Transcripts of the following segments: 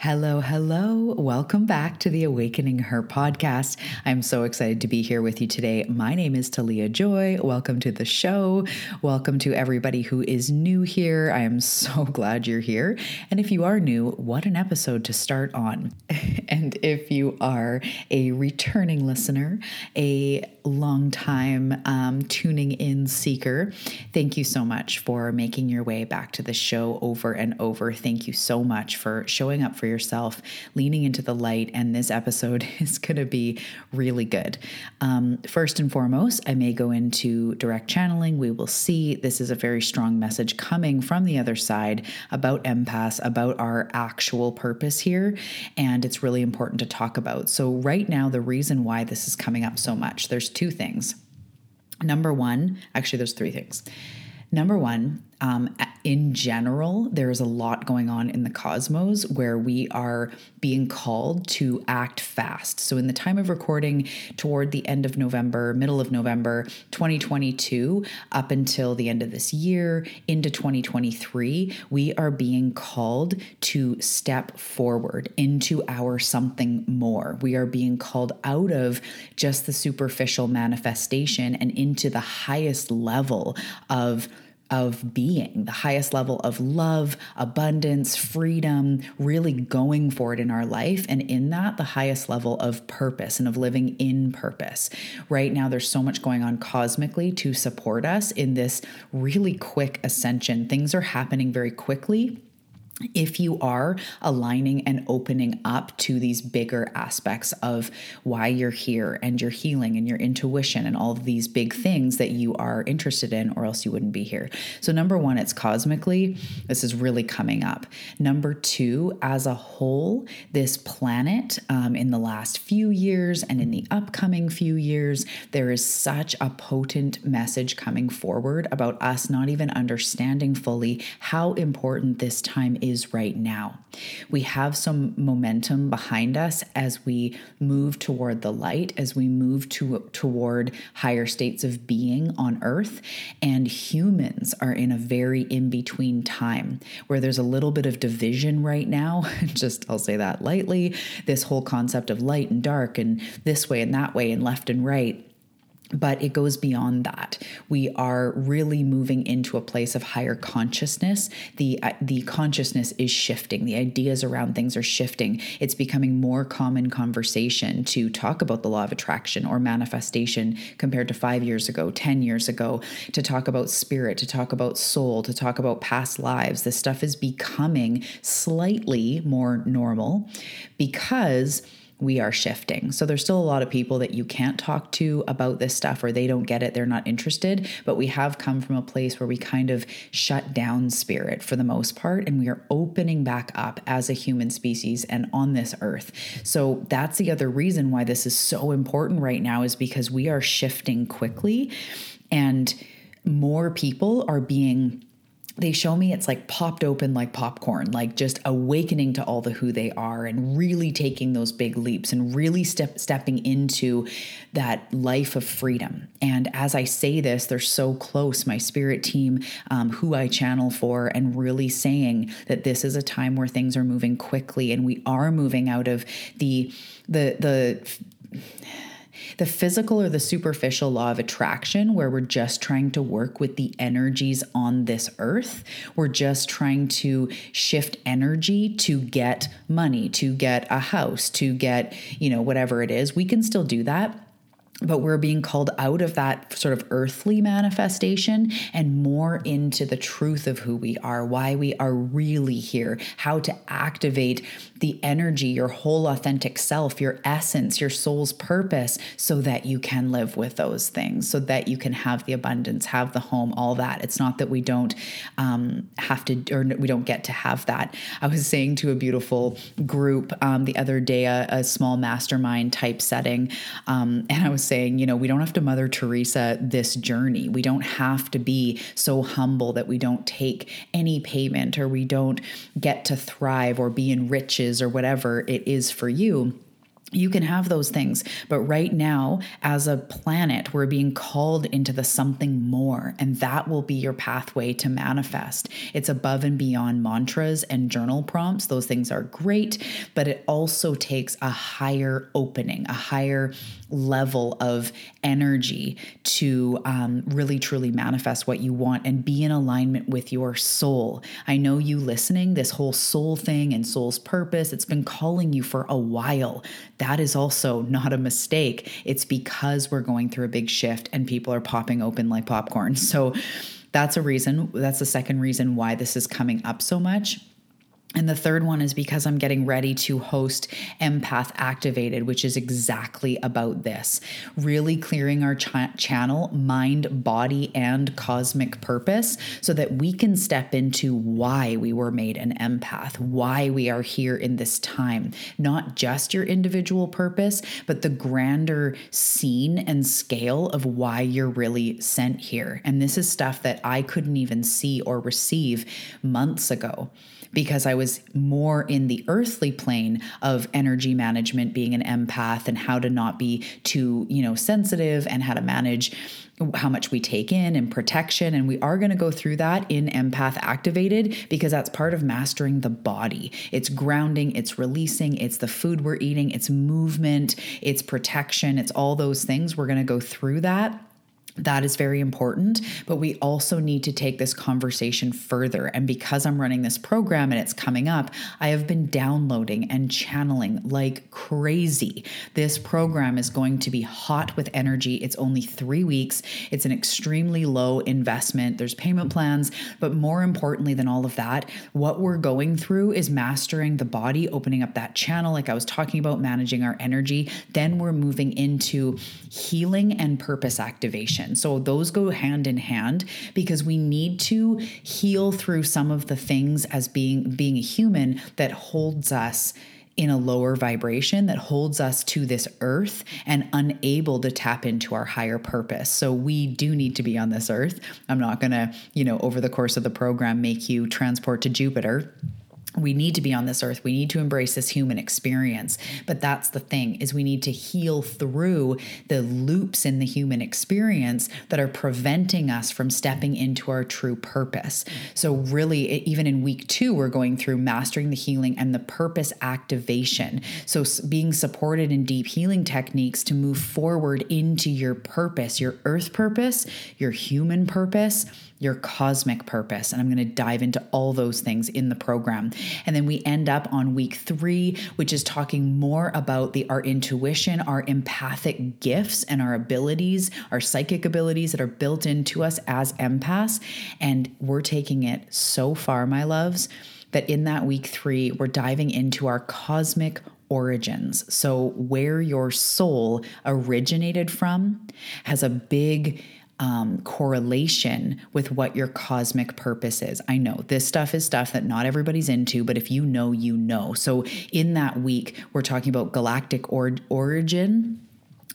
Hello, hello. Welcome back to the Awakening Her podcast. I'm so excited to be here with you today. My name is Talia Joy. Welcome to the show. Welcome to everybody who is new here. I am so glad you're here. And if you are new, what an episode to start on. and if you are a returning listener, a long time um, tuning in seeker, thank you so much for making your way back to the show over and over. Thank you so much for showing up for yourself, leaning into the light, and this episode is going to be really good. Um, first and foremost, I may go into direct channeling. We will see. This is a very strong message coming from the other side about empaths, about our actual purpose here, and it's really important to talk about. So, right now, the reason why this is coming up so much, there's two things. Number one, actually, there's three things. Number one, um, in general, there's a lot going on in the cosmos where we are being called to act fast. So, in the time of recording, toward the end of November, middle of November 2022, up until the end of this year, into 2023, we are being called to step forward into our something more. We are being called out of just the superficial manifestation and into the highest level of of being, the highest level of love, abundance, freedom, really going for it in our life. And in that, the highest level of purpose and of living in purpose. Right now, there's so much going on cosmically to support us in this really quick ascension. Things are happening very quickly if you are aligning and opening up to these bigger aspects of why you're here and your healing and your intuition and all these big things that you are interested in, or else you wouldn't be here. So, number one, it's cosmically, this is really coming up. Number two, as a whole, this planet um, in the last few years and in the upcoming few years, there is such a potent message coming forward about us not even understanding fully how important this time is is right now. We have some momentum behind us as we move toward the light, as we move to, toward higher states of being on earth. And humans are in a very in between time where there's a little bit of division right now. Just, I'll say that lightly. This whole concept of light and dark and this way and that way and left and right but it goes beyond that. We are really moving into a place of higher consciousness. The uh, the consciousness is shifting. The ideas around things are shifting. It's becoming more common conversation to talk about the law of attraction or manifestation compared to 5 years ago 10 years ago to talk about spirit to talk about soul to talk about past lives. This stuff is becoming slightly more normal because we are shifting. So there's still a lot of people that you can't talk to about this stuff or they don't get it, they're not interested, but we have come from a place where we kind of shut down spirit for the most part and we are opening back up as a human species and on this earth. So that's the other reason why this is so important right now is because we are shifting quickly and more people are being they show me it's like popped open like popcorn, like just awakening to all the who they are and really taking those big leaps and really step stepping into that life of freedom. And as I say this, they're so close, my spirit team, um, who I channel for, and really saying that this is a time where things are moving quickly and we are moving out of the the the the physical or the superficial law of attraction, where we're just trying to work with the energies on this earth. We're just trying to shift energy to get money, to get a house, to get, you know, whatever it is. We can still do that but we're being called out of that sort of earthly manifestation and more into the truth of who we are, why we are really here, how to activate the energy, your whole authentic self, your essence, your soul's purpose, so that you can live with those things, so that you can have the abundance, have the home, all that. It's not that we don't um, have to, or we don't get to have that. I was saying to a beautiful group um, the other day, a, a, small mastermind type setting, um, and I was saying, you know, we don't have to Mother Teresa this journey. We don't have to be so humble that we don't take any payment or we don't get to thrive or be in riches or whatever it is for you you can have those things. But right now, as a planet, we're being called into the something more, and that will be your pathway to manifest. It's above and beyond mantras and journal prompts. Those things are great, but it also takes a higher opening, a higher level of energy to um, really truly manifest what you want and be in alignment with your soul. I know you listening, this whole soul thing and soul's purpose, it's been calling you for a while that is also not a mistake. It's because we're going through a big shift and people are popping open like popcorn. So that's a reason. That's the second reason why this is coming up so much. And the third one is because I'm getting ready to host Empath Activated, which is exactly about this really clearing our ch- channel, mind, body, and cosmic purpose so that we can step into why we were made an empath, why we are here in this time. Not just your individual purpose, but the grander scene and scale of why you're really sent here. And this is stuff that I couldn't even see or receive months ago because I was more in the earthly plane of energy management, being an empath, and how to not be too, you know, sensitive and how to manage how much we take in and protection. And we are going to go through that in Empath Activated because that's part of mastering the body. It's grounding, it's releasing, it's the food we're eating, it's movement, it's protection, it's all those things. We're going to go through that. That is very important, but we also need to take this conversation further. And because I'm running this program and it's coming up, I have been downloading and channeling like crazy. This program is going to be hot with energy. It's only three weeks, it's an extremely low investment. There's payment plans, but more importantly than all of that, what we're going through is mastering the body, opening up that channel, like I was talking about, managing our energy. Then we're moving into healing and purpose activation. So those go hand in hand because we need to heal through some of the things as being being a human that holds us in a lower vibration that holds us to this earth and unable to tap into our higher purpose. So we do need to be on this earth. I'm not going to, you know, over the course of the program make you transport to Jupiter we need to be on this earth we need to embrace this human experience but that's the thing is we need to heal through the loops in the human experience that are preventing us from stepping into our true purpose so really even in week 2 we're going through mastering the healing and the purpose activation so being supported in deep healing techniques to move forward into your purpose your earth purpose your human purpose your cosmic purpose. And I'm going to dive into all those things in the program. And then we end up on week three, which is talking more about the our intuition, our empathic gifts, and our abilities, our psychic abilities that are built into us as empaths. And we're taking it so far, my loves, that in that week three, we're diving into our cosmic origins. So, where your soul originated from has a big um, correlation with what your cosmic purpose is. I know this stuff is stuff that not everybody's into, but if you know, you know. So in that week, we're talking about galactic or- origin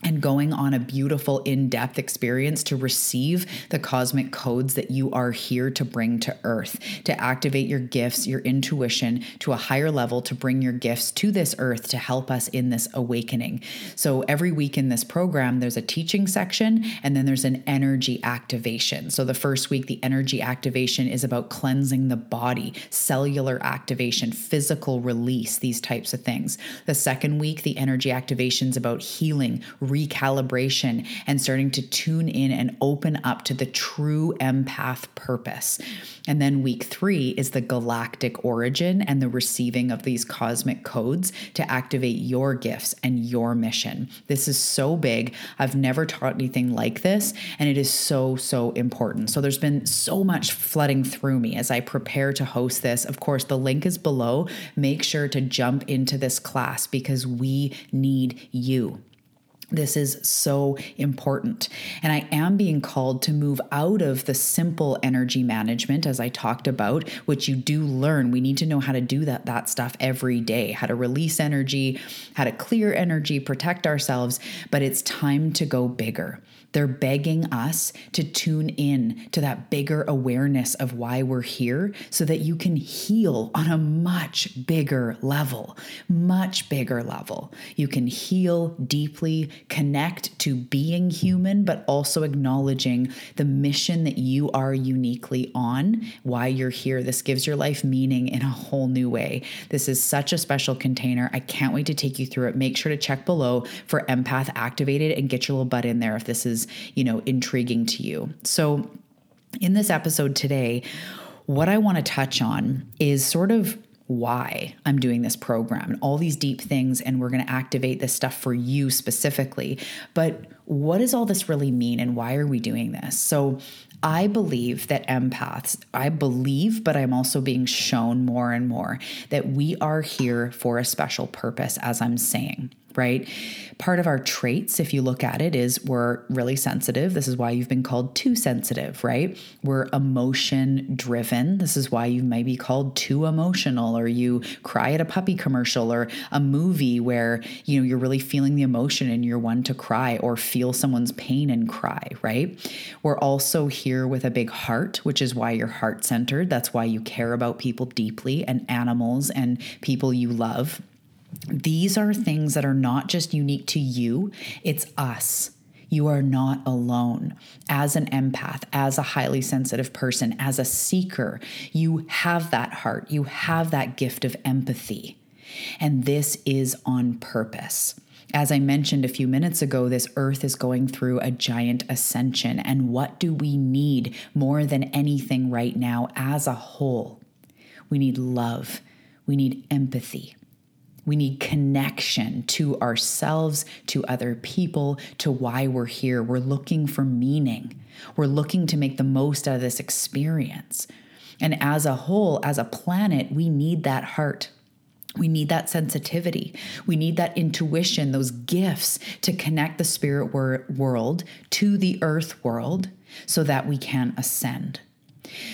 and going on a beautiful in depth experience to receive the cosmic codes that you are here to bring to earth, to activate your gifts, your intuition to a higher level, to bring your gifts to this earth to help us in this awakening. So, every week in this program, there's a teaching section and then there's an energy activation. So, the first week, the energy activation is about cleansing the body, cellular activation, physical release, these types of things. The second week, the energy activation is about healing recalibration and starting to tune in and open up to the true empath purpose. And then week three is the galactic origin and the receiving of these cosmic codes to activate your gifts and your mission. This is so big. I've never taught anything like this, and it is so, so important. So there's been so much flooding through me as I prepare to host this. Of course, the link is below. Make sure to jump into this class because we need you. This is so important. And I am being called to move out of the simple energy management, as I talked about, which you do learn. We need to know how to do that, that stuff every day, how to release energy, how to clear energy, protect ourselves. But it's time to go bigger. They're begging us to tune in to that bigger awareness of why we're here so that you can heal on a much bigger level, much bigger level. You can heal deeply, connect to being human, but also acknowledging the mission that you are uniquely on, why you're here. This gives your life meaning in a whole new way. This is such a special container. I can't wait to take you through it. Make sure to check below for Empath Activated and get your little butt in there if this is you know, intriguing to you. So, in this episode today, what I want to touch on is sort of why I'm doing this program and all these deep things, and we're going to activate this stuff for you specifically. But what does all this really mean, and why are we doing this? So, I believe that empaths, I believe, but I'm also being shown more and more that we are here for a special purpose, as I'm saying right? Part of our traits, if you look at it, is we're really sensitive. This is why you've been called too sensitive, right? We're emotion driven. This is why you may be called too emotional, or you cry at a puppy commercial, or a movie where you know you're really feeling the emotion and you're one to cry, or feel someone's pain and cry, right? We're also here with a big heart, which is why you're heart centered. That's why you care about people deeply and animals and people you love these are things that are not just unique to you, it's us. You are not alone. As an empath, as a highly sensitive person, as a seeker, you have that heart, you have that gift of empathy. And this is on purpose. As I mentioned a few minutes ago, this earth is going through a giant ascension. And what do we need more than anything right now as a whole? We need love, we need empathy. We need connection to ourselves, to other people, to why we're here. We're looking for meaning. We're looking to make the most out of this experience. And as a whole, as a planet, we need that heart. We need that sensitivity. We need that intuition, those gifts to connect the spirit wor- world to the earth world so that we can ascend.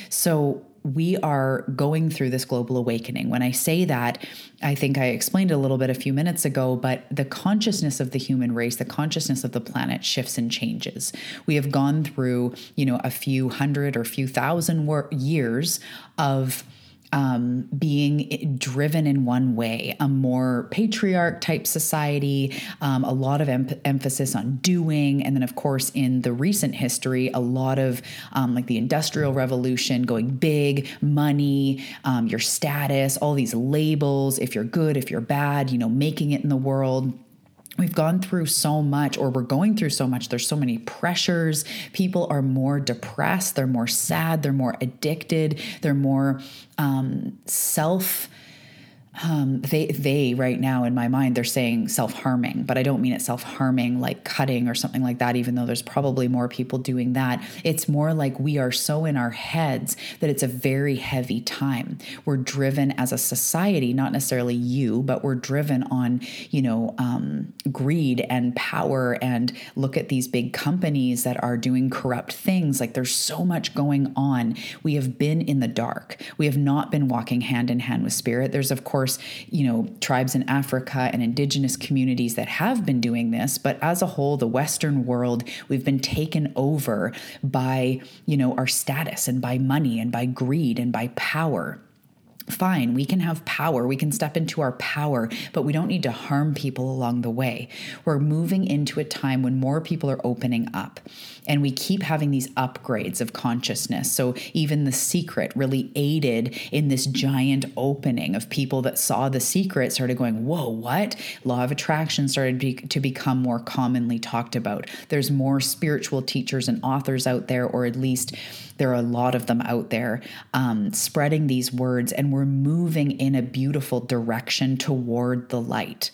So, we are going through this global awakening. When I say that, I think I explained a little bit a few minutes ago, but the consciousness of the human race, the consciousness of the planet shifts and changes. We have gone through, you know, a few hundred or few thousand years of um, being driven in one way, a more patriarch type society, um, a lot of em- emphasis on doing. And then, of course, in the recent history, a lot of um, like the Industrial Revolution going big, money, um, your status, all these labels, if you're good, if you're bad, you know, making it in the world we've gone through so much or we're going through so much. There's so many pressures. People are more depressed. They're more sad. They're more addicted. They're more um, self um, they they right now in my mind they're saying self harming, but I don't mean it self harming like cutting or something like that. Even though there's probably more people doing that, it's more like we are so in our heads that it's a very heavy time. We're driven as a society, not necessarily you, but we're driven on you know um, greed and power. And look at these big companies that are doing corrupt things. Like there's so much going on. We have been in the dark. We have not been walking hand in hand with spirit. There's of course course, you know, tribes in Africa and indigenous communities that have been doing this, but as a whole, the Western world, we've been taken over by, you know, our status and by money and by greed and by power. fine, we can have power, we can step into our power, but we don't need to harm people along the way. We're moving into a time when more people are opening up and we keep having these upgrades of consciousness. So even the secret really aided in this giant opening of people that saw the secret started going, Whoa, what? Law of attraction started be- to become more commonly talked about. There's more spiritual teachers and authors out there, or at least there are a lot of them out there um, spreading these words, and we're moving in a beautiful direction toward the light.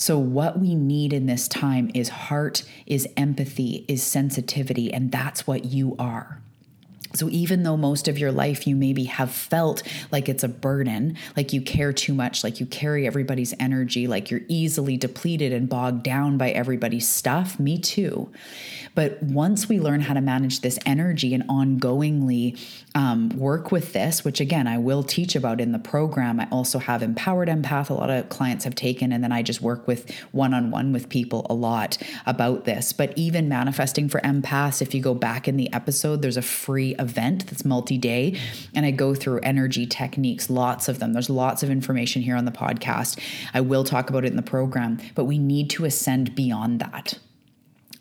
So, what we need in this time is heart, is empathy, is sensitivity, and that's what you are. So, even though most of your life you maybe have felt like it's a burden, like you care too much, like you carry everybody's energy, like you're easily depleted and bogged down by everybody's stuff, me too. But once we learn how to manage this energy and ongoingly um, work with this, which again, I will teach about in the program, I also have Empowered Empath, a lot of clients have taken, and then I just work with one on one with people a lot about this. But even manifesting for empaths, if you go back in the episode, there's a free event that's multi day, and I go through energy techniques, lots of them. There's lots of information here on the podcast. I will talk about it in the program, but we need to ascend beyond that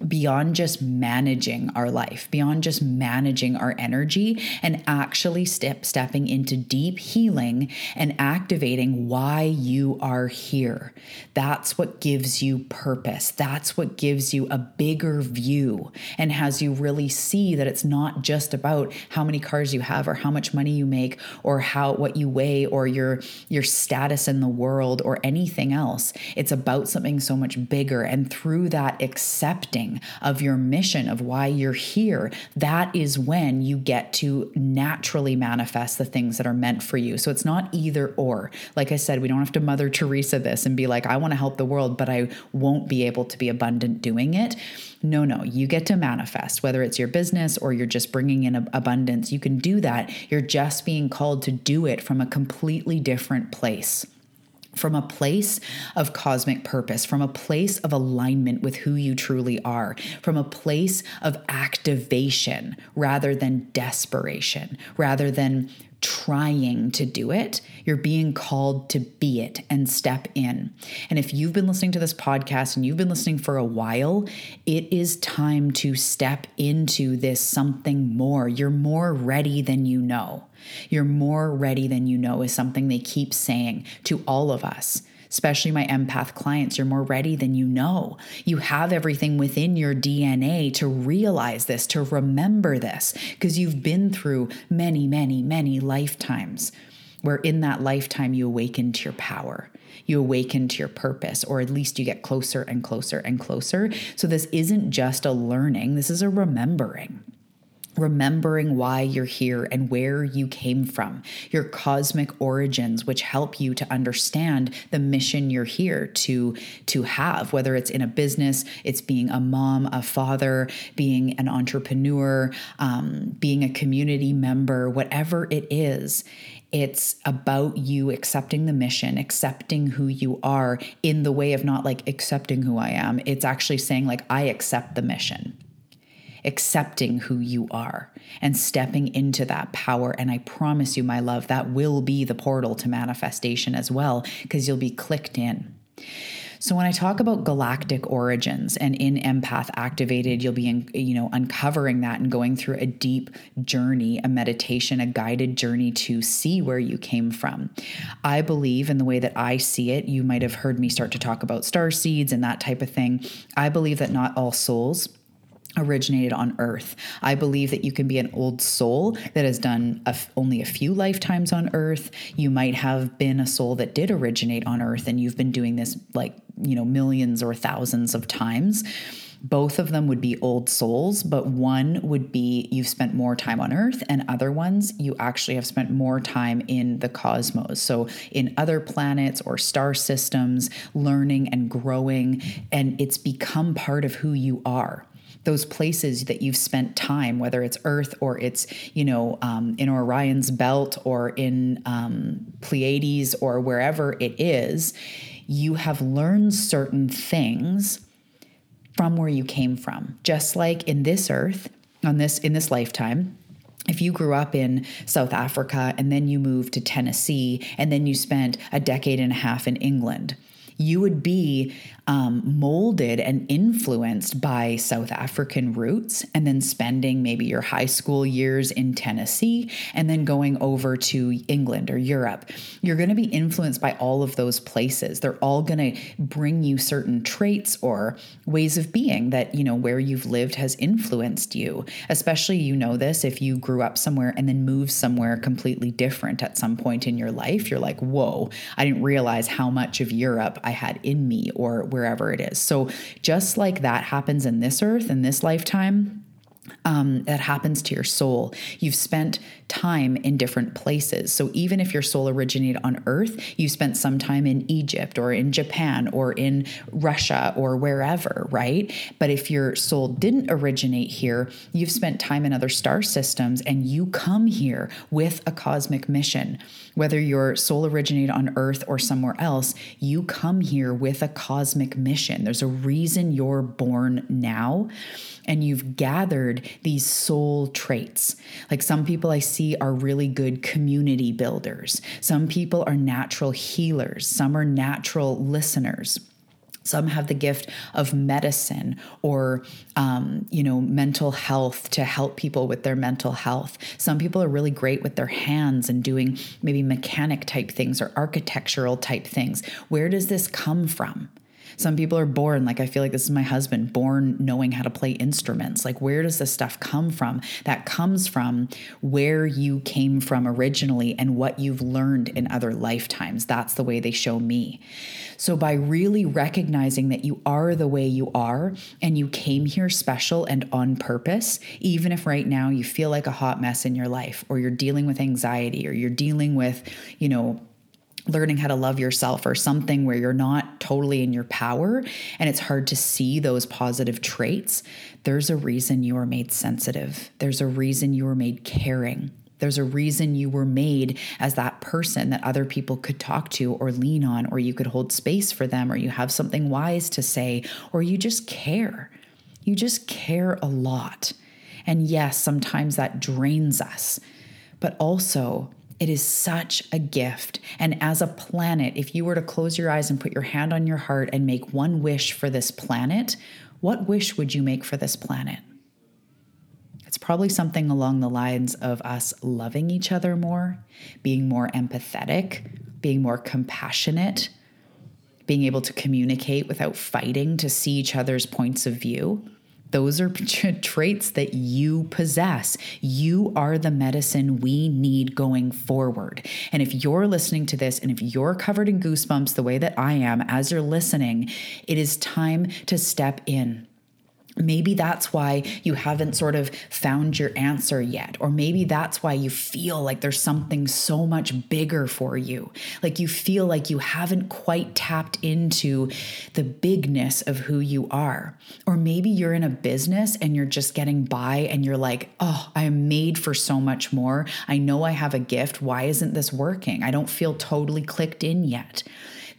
beyond just managing our life, beyond just managing our energy, and actually step stepping into deep healing and activating why you are here. That's what gives you purpose. That's what gives you a bigger view and has you really see that it's not just about how many cars you have or how much money you make or how what you weigh or your your status in the world or anything else. It's about something so much bigger and through that accepting of your mission, of why you're here, that is when you get to naturally manifest the things that are meant for you. So it's not either or. Like I said, we don't have to Mother Teresa this and be like, I want to help the world, but I won't be able to be abundant doing it. No, no, you get to manifest, whether it's your business or you're just bringing in abundance. You can do that. You're just being called to do it from a completely different place from a place of cosmic purpose, from a place of alignment with who you truly are, from a place of activation rather than desperation, rather than trying to do it. You're being called to be it and step in. And if you've been listening to this podcast and you've been listening for a while, it is time to step into this something more. You're more ready than you know. You're more ready than you know is something they keep saying to all of us especially my empath clients, you're more ready than you know. You have everything within your DNA to realize this, to remember this, because you've been through many, many, many lifetimes where in that lifetime you awaken to your power. You awaken to your purpose, or at least you get closer and closer and closer. So, this isn't just a learning, this is a remembering remembering why you're here and where you came from, your cosmic origins, which help you to understand the mission you're here to, to have, whether it's in a business, it's being a mom, a father, being an entrepreneur, um, being a community member, whatever it is. It's about you accepting the mission, accepting who you are in the way of not like accepting who I am. It's actually saying, like, I accept the mission accepting who you are and stepping into that power. And I promise you, my love, that will be the portal to manifestation as well, because you'll be clicked in. So when I talk about galactic origins and in empath activated, you'll be in, you know uncovering that and going through a deep journey, a meditation, a guided journey to see where you came from. I believe in the way that I see it, you might have heard me start to talk about star seeds and that type of thing. I believe that not all souls originated on earth. I believe that you can be an old soul that has done only a few lifetimes on earth. You might have been a soul that did originate on earth and you've been doing this like, you know, millions or thousands of times. Both of them would be old souls, but one would be you've spent more time on earth, and other ones you actually have spent more time in the cosmos. So, in other planets or star systems, learning and growing, and it's become part of who you are those places that you've spent time, whether it's Earth or it's, you know, um, in Orion's belt or in um, Pleiades or wherever it is, you have learned certain things from where you came from. Just like in this Earth, on this in this lifetime, if you grew up in South Africa and then you moved to Tennessee and then you spent a decade and a half in England, you would be um, molded and influenced by South African roots, and then spending maybe your high school years in Tennessee and then going over to England or Europe. You're going to be influenced by all of those places. They're all going to bring you certain traits or ways of being that, you know, where you've lived has influenced you. Especially, you know, this if you grew up somewhere and then moved somewhere completely different at some point in your life, you're like, whoa, I didn't realize how much of Europe I had in me or wherever it is. So, just like that happens in this earth, in this lifetime, um, that happens to your soul. You've spent time in different places. So even if your soul originated on earth, you spent some time in Egypt or in Japan or in Russia or wherever, right? But if your soul didn't originate here, you've spent time in other star systems and you come here with a cosmic mission. Whether your soul originated on earth or somewhere else, you come here with a cosmic mission. There's a reason you're born now and you've gathered these soul traits. Like some people I see are really good community builders, some people are natural healers, some are natural listeners. Some have the gift of medicine or, um, you know, mental health to help people with their mental health. Some people are really great with their hands and doing maybe mechanic type things or architectural type things. Where does this come from? Some people are born, like I feel like this is my husband, born knowing how to play instruments. Like, where does this stuff come from? That comes from where you came from originally and what you've learned in other lifetimes. That's the way they show me. So, by really recognizing that you are the way you are and you came here special and on purpose, even if right now you feel like a hot mess in your life or you're dealing with anxiety or you're dealing with, you know, learning how to love yourself or something where you're not totally in your power and it's hard to see those positive traits, there's a reason you were made sensitive. There's a reason you were made caring. There's a reason you were made as that person that other people could talk to or lean on, or you could hold space for them, or you have something wise to say, or you just care. You just care a lot. And yes, sometimes that drains us, but also it is such a gift. And as a planet, if you were to close your eyes and put your hand on your heart and make one wish for this planet, what wish would you make for this planet? It's probably something along the lines of us loving each other more, being more empathetic, being more compassionate, being able to communicate without fighting to see each other's points of view. Those are traits that you possess. You are the medicine we need going forward. And if you're listening to this and if you're covered in goosebumps the way that I am as you're listening, it is time to step in. Maybe that's why you haven't sort of found your answer yet. Or maybe that's why you feel like there's something so much bigger for you. Like you feel like you haven't quite tapped into the bigness of who you are. Or maybe you're in a business and you're just getting by and you're like, oh, I am made for so much more. I know I have a gift. Why isn't this working? I don't feel totally clicked in yet.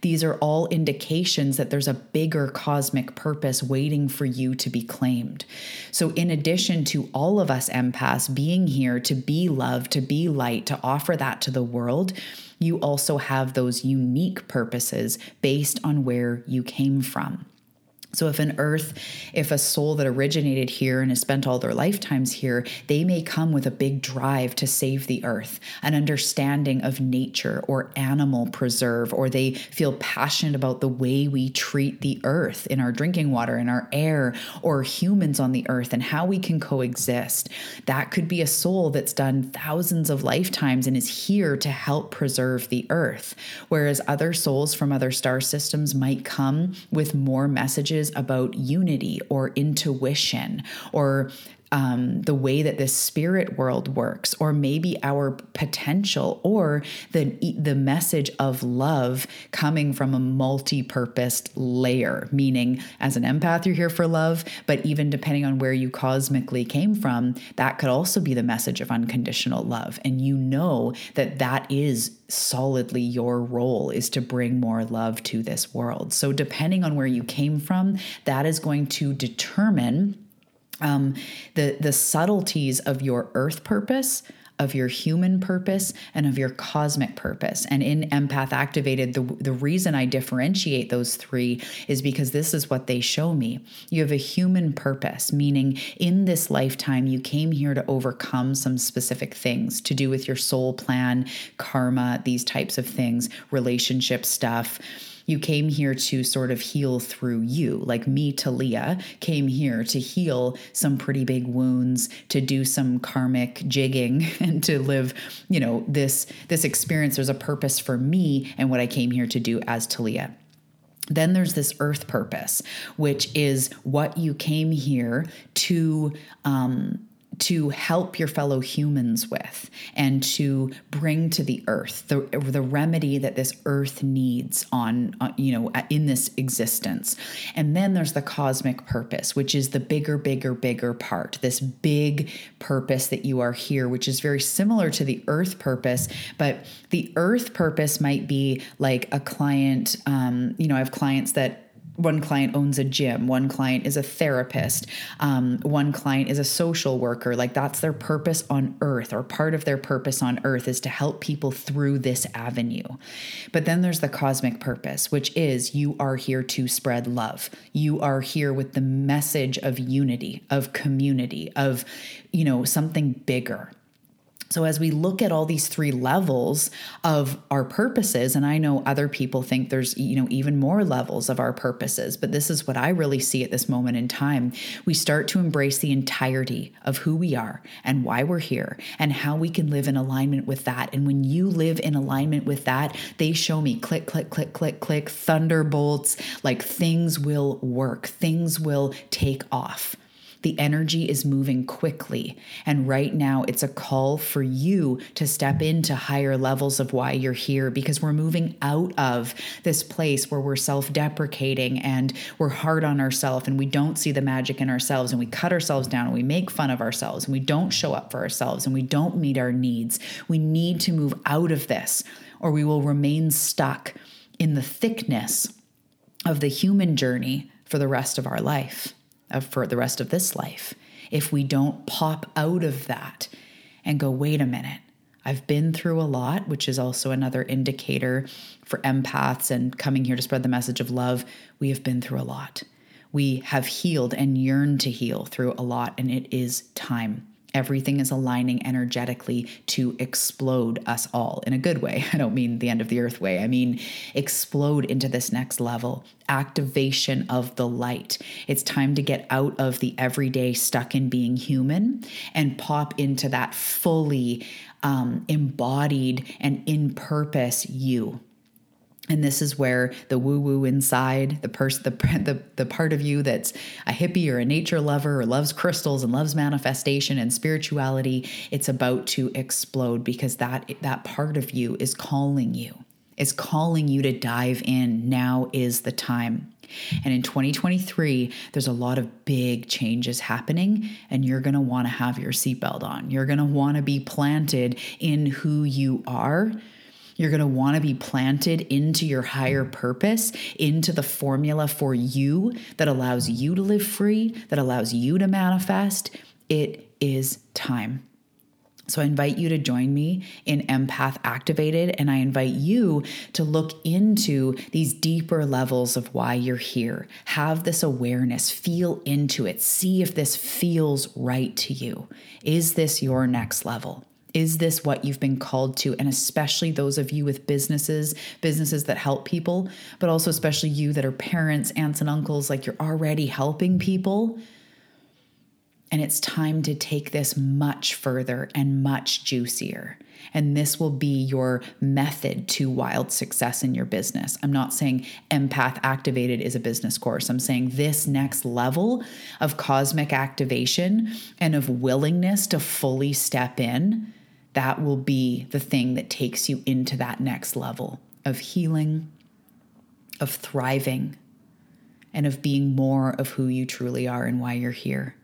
These are all indications that there's a bigger cosmic purpose waiting for you to be claimed. So, in addition to all of us empaths being here to be love, to be light, to offer that to the world, you also have those unique purposes based on where you came from. So, if an earth, if a soul that originated here and has spent all their lifetimes here, they may come with a big drive to save the earth, an understanding of nature or animal preserve, or they feel passionate about the way we treat the earth in our drinking water, in our air, or humans on the earth and how we can coexist. That could be a soul that's done thousands of lifetimes and is here to help preserve the earth. Whereas other souls from other star systems might come with more messages messages about unity or intuition or um, the way that this spirit world works, or maybe our potential, or the the message of love coming from a multi-purposed layer. Meaning, as an empath, you're here for love, but even depending on where you cosmically came from, that could also be the message of unconditional love, and you know that that is solidly your role is to bring more love to this world. So, depending on where you came from, that is going to determine um, the the subtleties of your earth purpose of your human purpose and of your cosmic purpose. And in Empath Activated, the, the reason I differentiate those three is because this is what they show me. You have a human purpose, meaning in this lifetime, you came here to overcome some specific things to do with your soul plan, karma, these types of things, relationship stuff you came here to sort of heal through you. Like me, Talia, came here to heal some pretty big wounds, to do some karmic jigging, and to live, you know, this this experience. There's a purpose for me and what I came here to do as Talia. Then there's this earth purpose, which is what you came here to um, to help your fellow humans with and to bring to the earth the, the remedy that this earth needs on, uh, you know in this existence. And then there's the cosmic purpose which is the bigger bigger bigger part this big purpose that you are here which is very similar to the earth purpose but the earth purpose might be like a client um, you know i have clients that one client owns a gym one client is a therapist um, one client is a social worker like that's their purpose on earth or part of their purpose on earth is to help people through this avenue. But then there's the cosmic purpose which is you are here to spread love. You are here with the message of unity of community of you know something bigger so, as we look at all these three levels of our purposes, and I know other people think there's, you know, even more levels of our purposes, but this is what I really see at this moment in time. We start to embrace the entirety of who we are and why we're here and how we can live in alignment with that. And when you live in alignment with that, they show me click, click, click, click, click, thunderbolts, like things will work, things will take off. The energy is moving quickly. And right now, it's a call for you to step into higher levels of why you're here because we're moving out of this place where we're self deprecating and we're hard on ourselves and we don't see the magic in ourselves and we cut ourselves down and we make fun of ourselves and we don't show up for ourselves and we don't meet our needs. We need to move out of this or we will remain stuck in the thickness of the human journey for the rest of our life for the rest of this life if we don't pop out of that and go, wait a minute, I've been through a lot, which is also another indicator for empaths and coming here to spread the message of love. We have been through a lot. We have healed and yearn to heal through a lot, and it is time. Everything is aligning energetically to explode us all in a good way. I don't mean the end of the earth way. I mean explode into this next level, activation of the light. It's time to get out of the everyday stuck in being human and pop into that fully um, embodied and in purpose you. And this is where the woo woo inside, the person, the, the the part of you that's a hippie or a nature lover or loves crystals and loves manifestation and spirituality, it's about to explode because that that part of you is calling you. Is calling you to dive in. Now is the time. And in 2023, there's a lot of big changes happening, and you're gonna wanna have your seatbelt on. You're gonna wanna be planted in who you are you're going to want to be planted into your higher purpose, into the formula for you that allows you to live free, that allows you to manifest. It is time. So I invite you to join me in Empath Activated, and I invite you to look into these deeper levels of why you're here. Have this awareness, feel into it, see if this feels right to you. Is this your next level? Is this what you've been called to? And especially those of you with businesses, businesses that help people, but also especially you that are parents, aunts, and uncles, like you're already helping people. And it's time to take this much further and much juicier. And this will be your method to wild success in your business. I'm not saying empath activated is a business course. I'm saying this next level of cosmic activation and of willingness to fully step in that will be the thing that takes you into that next level of healing, of thriving, and of being more of who you truly are and why you're here.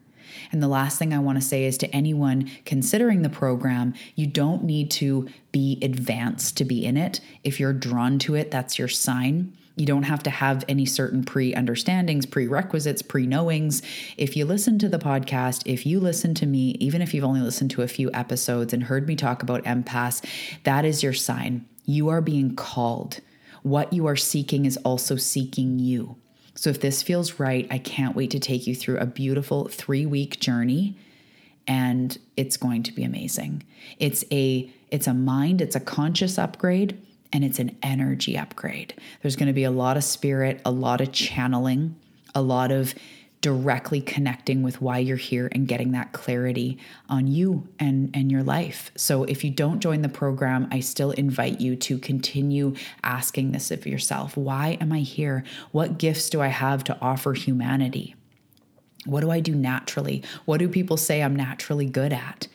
And the last thing I want to say is to anyone considering the program, you don't need to be advanced to be in it. If you're drawn to it, that's your sign. You don't have to have any certain pre understandings, prerequisites, pre knowings. If you listen to the podcast, if you listen to me, even if you've only listened to a few episodes and heard me talk about empaths, that is your sign. You are being called. What you are seeking is also seeking you. So if this feels right, I can't wait to take you through a beautiful three week journey and it's going to be amazing. It's a it's a mind, it's a conscious upgrade and it's an energy upgrade. There's going to be a lot of spirit, a lot of channeling, a lot of directly connecting with why you're here and getting that clarity on you and and your life. So if you don't join the program, I still invite you to continue asking this of yourself. Why am I here? What gifts do I have to offer humanity? What do I do naturally? What do people say I'm naturally good at?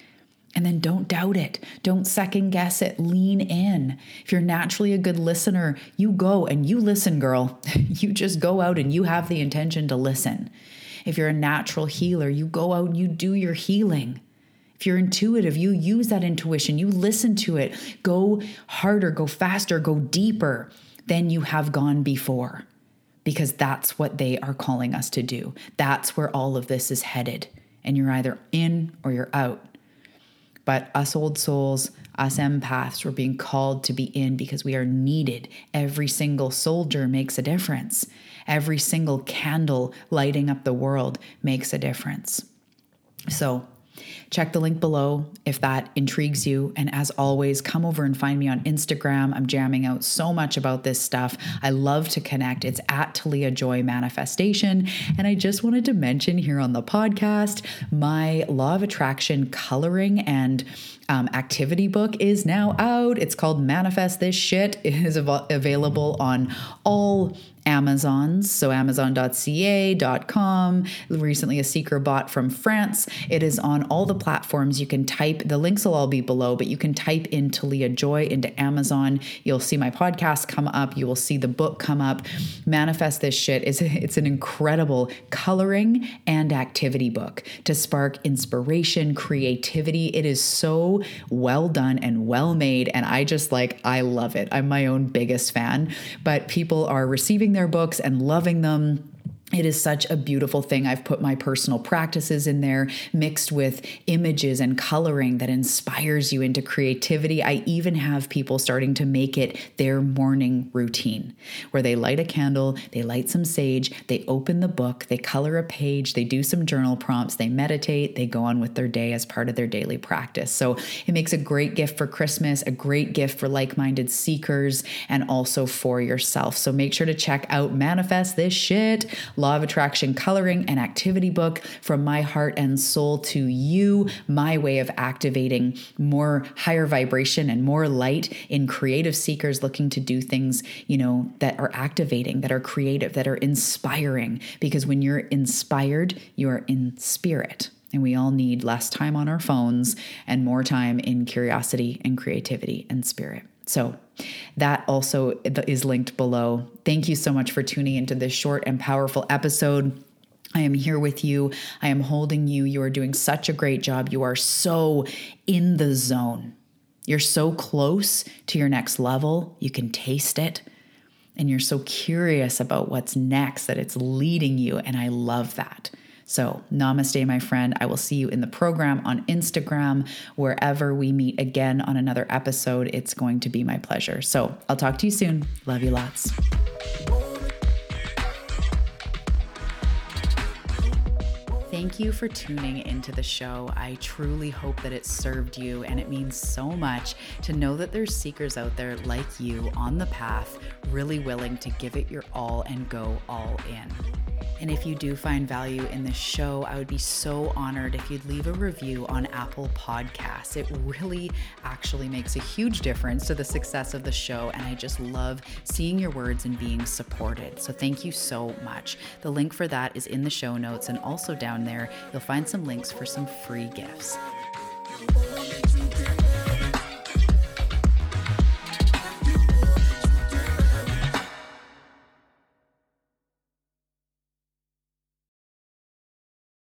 And then don't doubt it. Don't second guess it. Lean in. If you're naturally a good listener, you go and you listen, girl. you just go out and you have the intention to listen. If you're a natural healer, you go out and you do your healing. If you're intuitive, you use that intuition, you listen to it. Go harder, go faster, go deeper than you have gone before because that's what they are calling us to do. That's where all of this is headed. And you're either in or you're out. But us old souls, us empaths, we're being called to be in because we are needed. Every single soldier makes a difference. Every single candle lighting up the world makes a difference. So Check the link below if that intrigues you. And as always, come over and find me on Instagram. I'm jamming out so much about this stuff. I love to connect. It's at Talia Joy Manifestation. And I just wanted to mention here on the podcast my Law of Attraction coloring and um, activity book is now out. It's called Manifest This Shit. It is av- available on all Amazons, so amazon.ca.com. Recently, a seeker bought from France. It is on all the platforms. You can type, the links will all be below, but you can type in Talia Joy into Amazon. You'll see my podcast come up. You will see the book come up. Manifest This Shit is it's an incredible coloring and activity book to spark inspiration, creativity. It is so well done and well made. And I just like, I love it. I'm my own biggest fan, but people are receiving their books and loving them it is such a beautiful thing. I've put my personal practices in there mixed with images and coloring that inspires you into creativity. I even have people starting to make it their morning routine where they light a candle, they light some sage, they open the book, they color a page, they do some journal prompts, they meditate, they go on with their day as part of their daily practice. So it makes a great gift for Christmas, a great gift for like minded seekers, and also for yourself. So make sure to check out Manifest This Shit Law of Attraction Coloring and Activity book from my heart and soul to you, my way of activating more higher vibration and more light in creative seekers looking to do things, you know, that are activating, that are creative, that are inspiring. Because when you're inspired, you are in spirit. And we all need less time on our phones and more time in curiosity and creativity and spirit. So that also is linked below. Thank you so much for tuning into this short and powerful episode. I am here with you. I am holding you. You are doing such a great job. You are so in the zone. You're so close to your next level. You can taste it. And you're so curious about what's next that it's leading you. And I love that. So, namaste, my friend. I will see you in the program on Instagram. Wherever we meet again on another episode, it's going to be my pleasure. So, I'll talk to you soon. Love you lots. Thank you for tuning into the show. I truly hope that it served you, and it means so much to know that there's seekers out there like you on the path, really willing to give it your all and go all in. And if you do find value in this show, I would be so honored if you'd leave a review on Apple Podcasts. It really actually makes a huge difference to the success of the show. And I just love seeing your words and being supported. So thank you so much. The link for that is in the show notes. And also down there, you'll find some links for some free gifts.